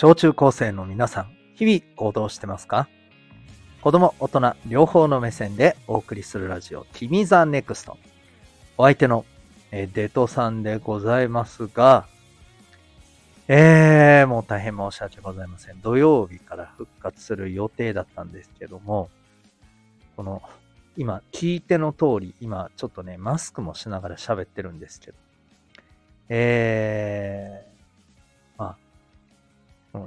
小中高生の皆さん、日々行動してますか？子供、大人、両方の目線でお送りするラジオ、君ザネクスト。お相手の、えデトさんでございますが、えー、もう大変申し訳ございません。土曜日から復活する予定だったんですけども、この、今、聞いての通り、今、ちょっとね、マスクもしながら喋ってるんですけど、えー、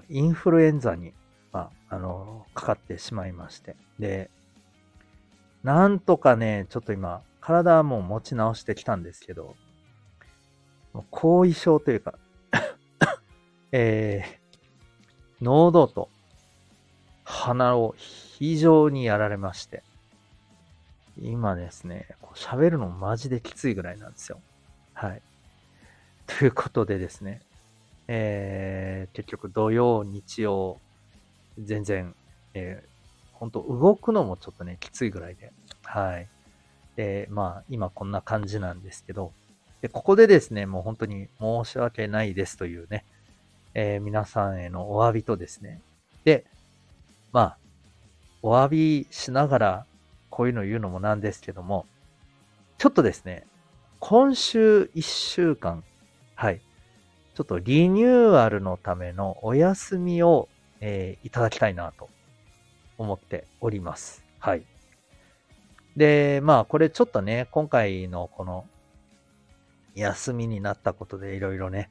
インフルエンザに、まあ、あの、かかってしまいまして。で、なんとかね、ちょっと今、体はもう持ち直してきたんですけど、もう後遺症というか、えー、喉と鼻を非常にやられまして、今ですね、喋るのマジできついぐらいなんですよ。はい。ということでですね、えー、結局土曜、日曜、全然、えー、本当動くのもちょっとね、きついぐらいで、はい。で、まあ、今こんな感じなんですけど、で、ここでですね、もう本当に申し訳ないですというね、えー皆さんへのお詫びとですね、で、まあ、お詫びしながら、こういうの言うのもなんですけども、ちょっとですね、今週1週間、はい、ちょっとリニューアルのためのお休みを、えーいただきたいなと思っております。はい。で、まあ、これちょっとね、今回のこの休みになったことでいろいろね、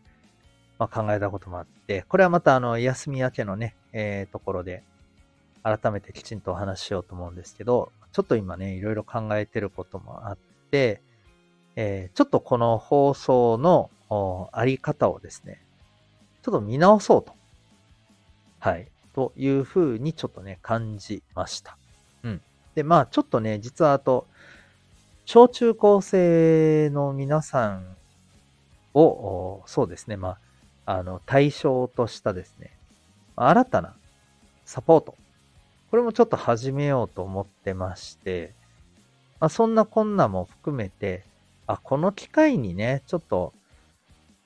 まあ、考えたこともあって、これはまたあの、休み明けのね、えーところで、改めてきちんとお話ししようと思うんですけど、ちょっと今ね、いろいろ考えてることもあって、えーちょっとこの放送のあり方をですね、ちょっと見直そうと。はい。というふうにちょっとね、感じました。うん。で、まあちょっとね、実はあと、小中高生の皆さんを、そうですね、まあ、あの、対象としたですね、新たなサポート。これもちょっと始めようと思ってまして、まあ、そんなこんなも含めて、あ、この機会にね、ちょっと、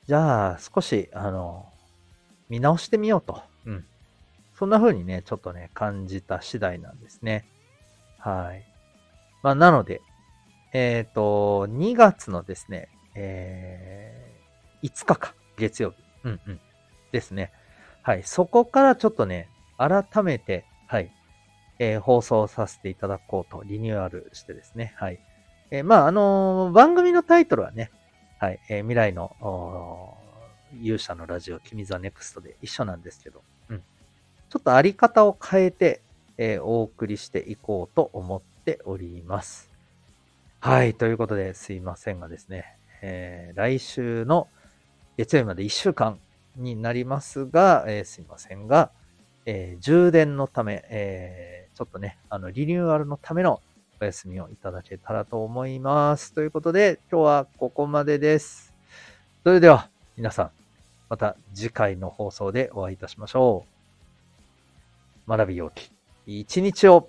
じゃあ少し、あの、見直してみようと。うん。そんな風にね、ちょっとね、感じた次第なんですね。はい。まあ、なので、えっ、と、2月のですね、えー、5日か、月曜日。うんうん。ですね。はい。そこからちょっとね、改めて、はい、えー放送させていただこうと、リニューアルしてですね。はい。えーまあ、あのー番組のタイトルはね、はい、えー未来の、勇者のラジオ、君 the Next で一緒なんですけど、うん。ちょっとあり方を変えて、えーお送りしていこうと思っております。はい。ということで、すいませんがですね、えー来週の月曜日まで1週間になりますが、えーすいませんが、えー充電のため、えーちょっとね、あの、リニューアルのためのお休みをいただけたらと思います。ということで、今日はここまでです。それでは、皆さん、また次回の放送でお会いいたしましょう。学びようき一日を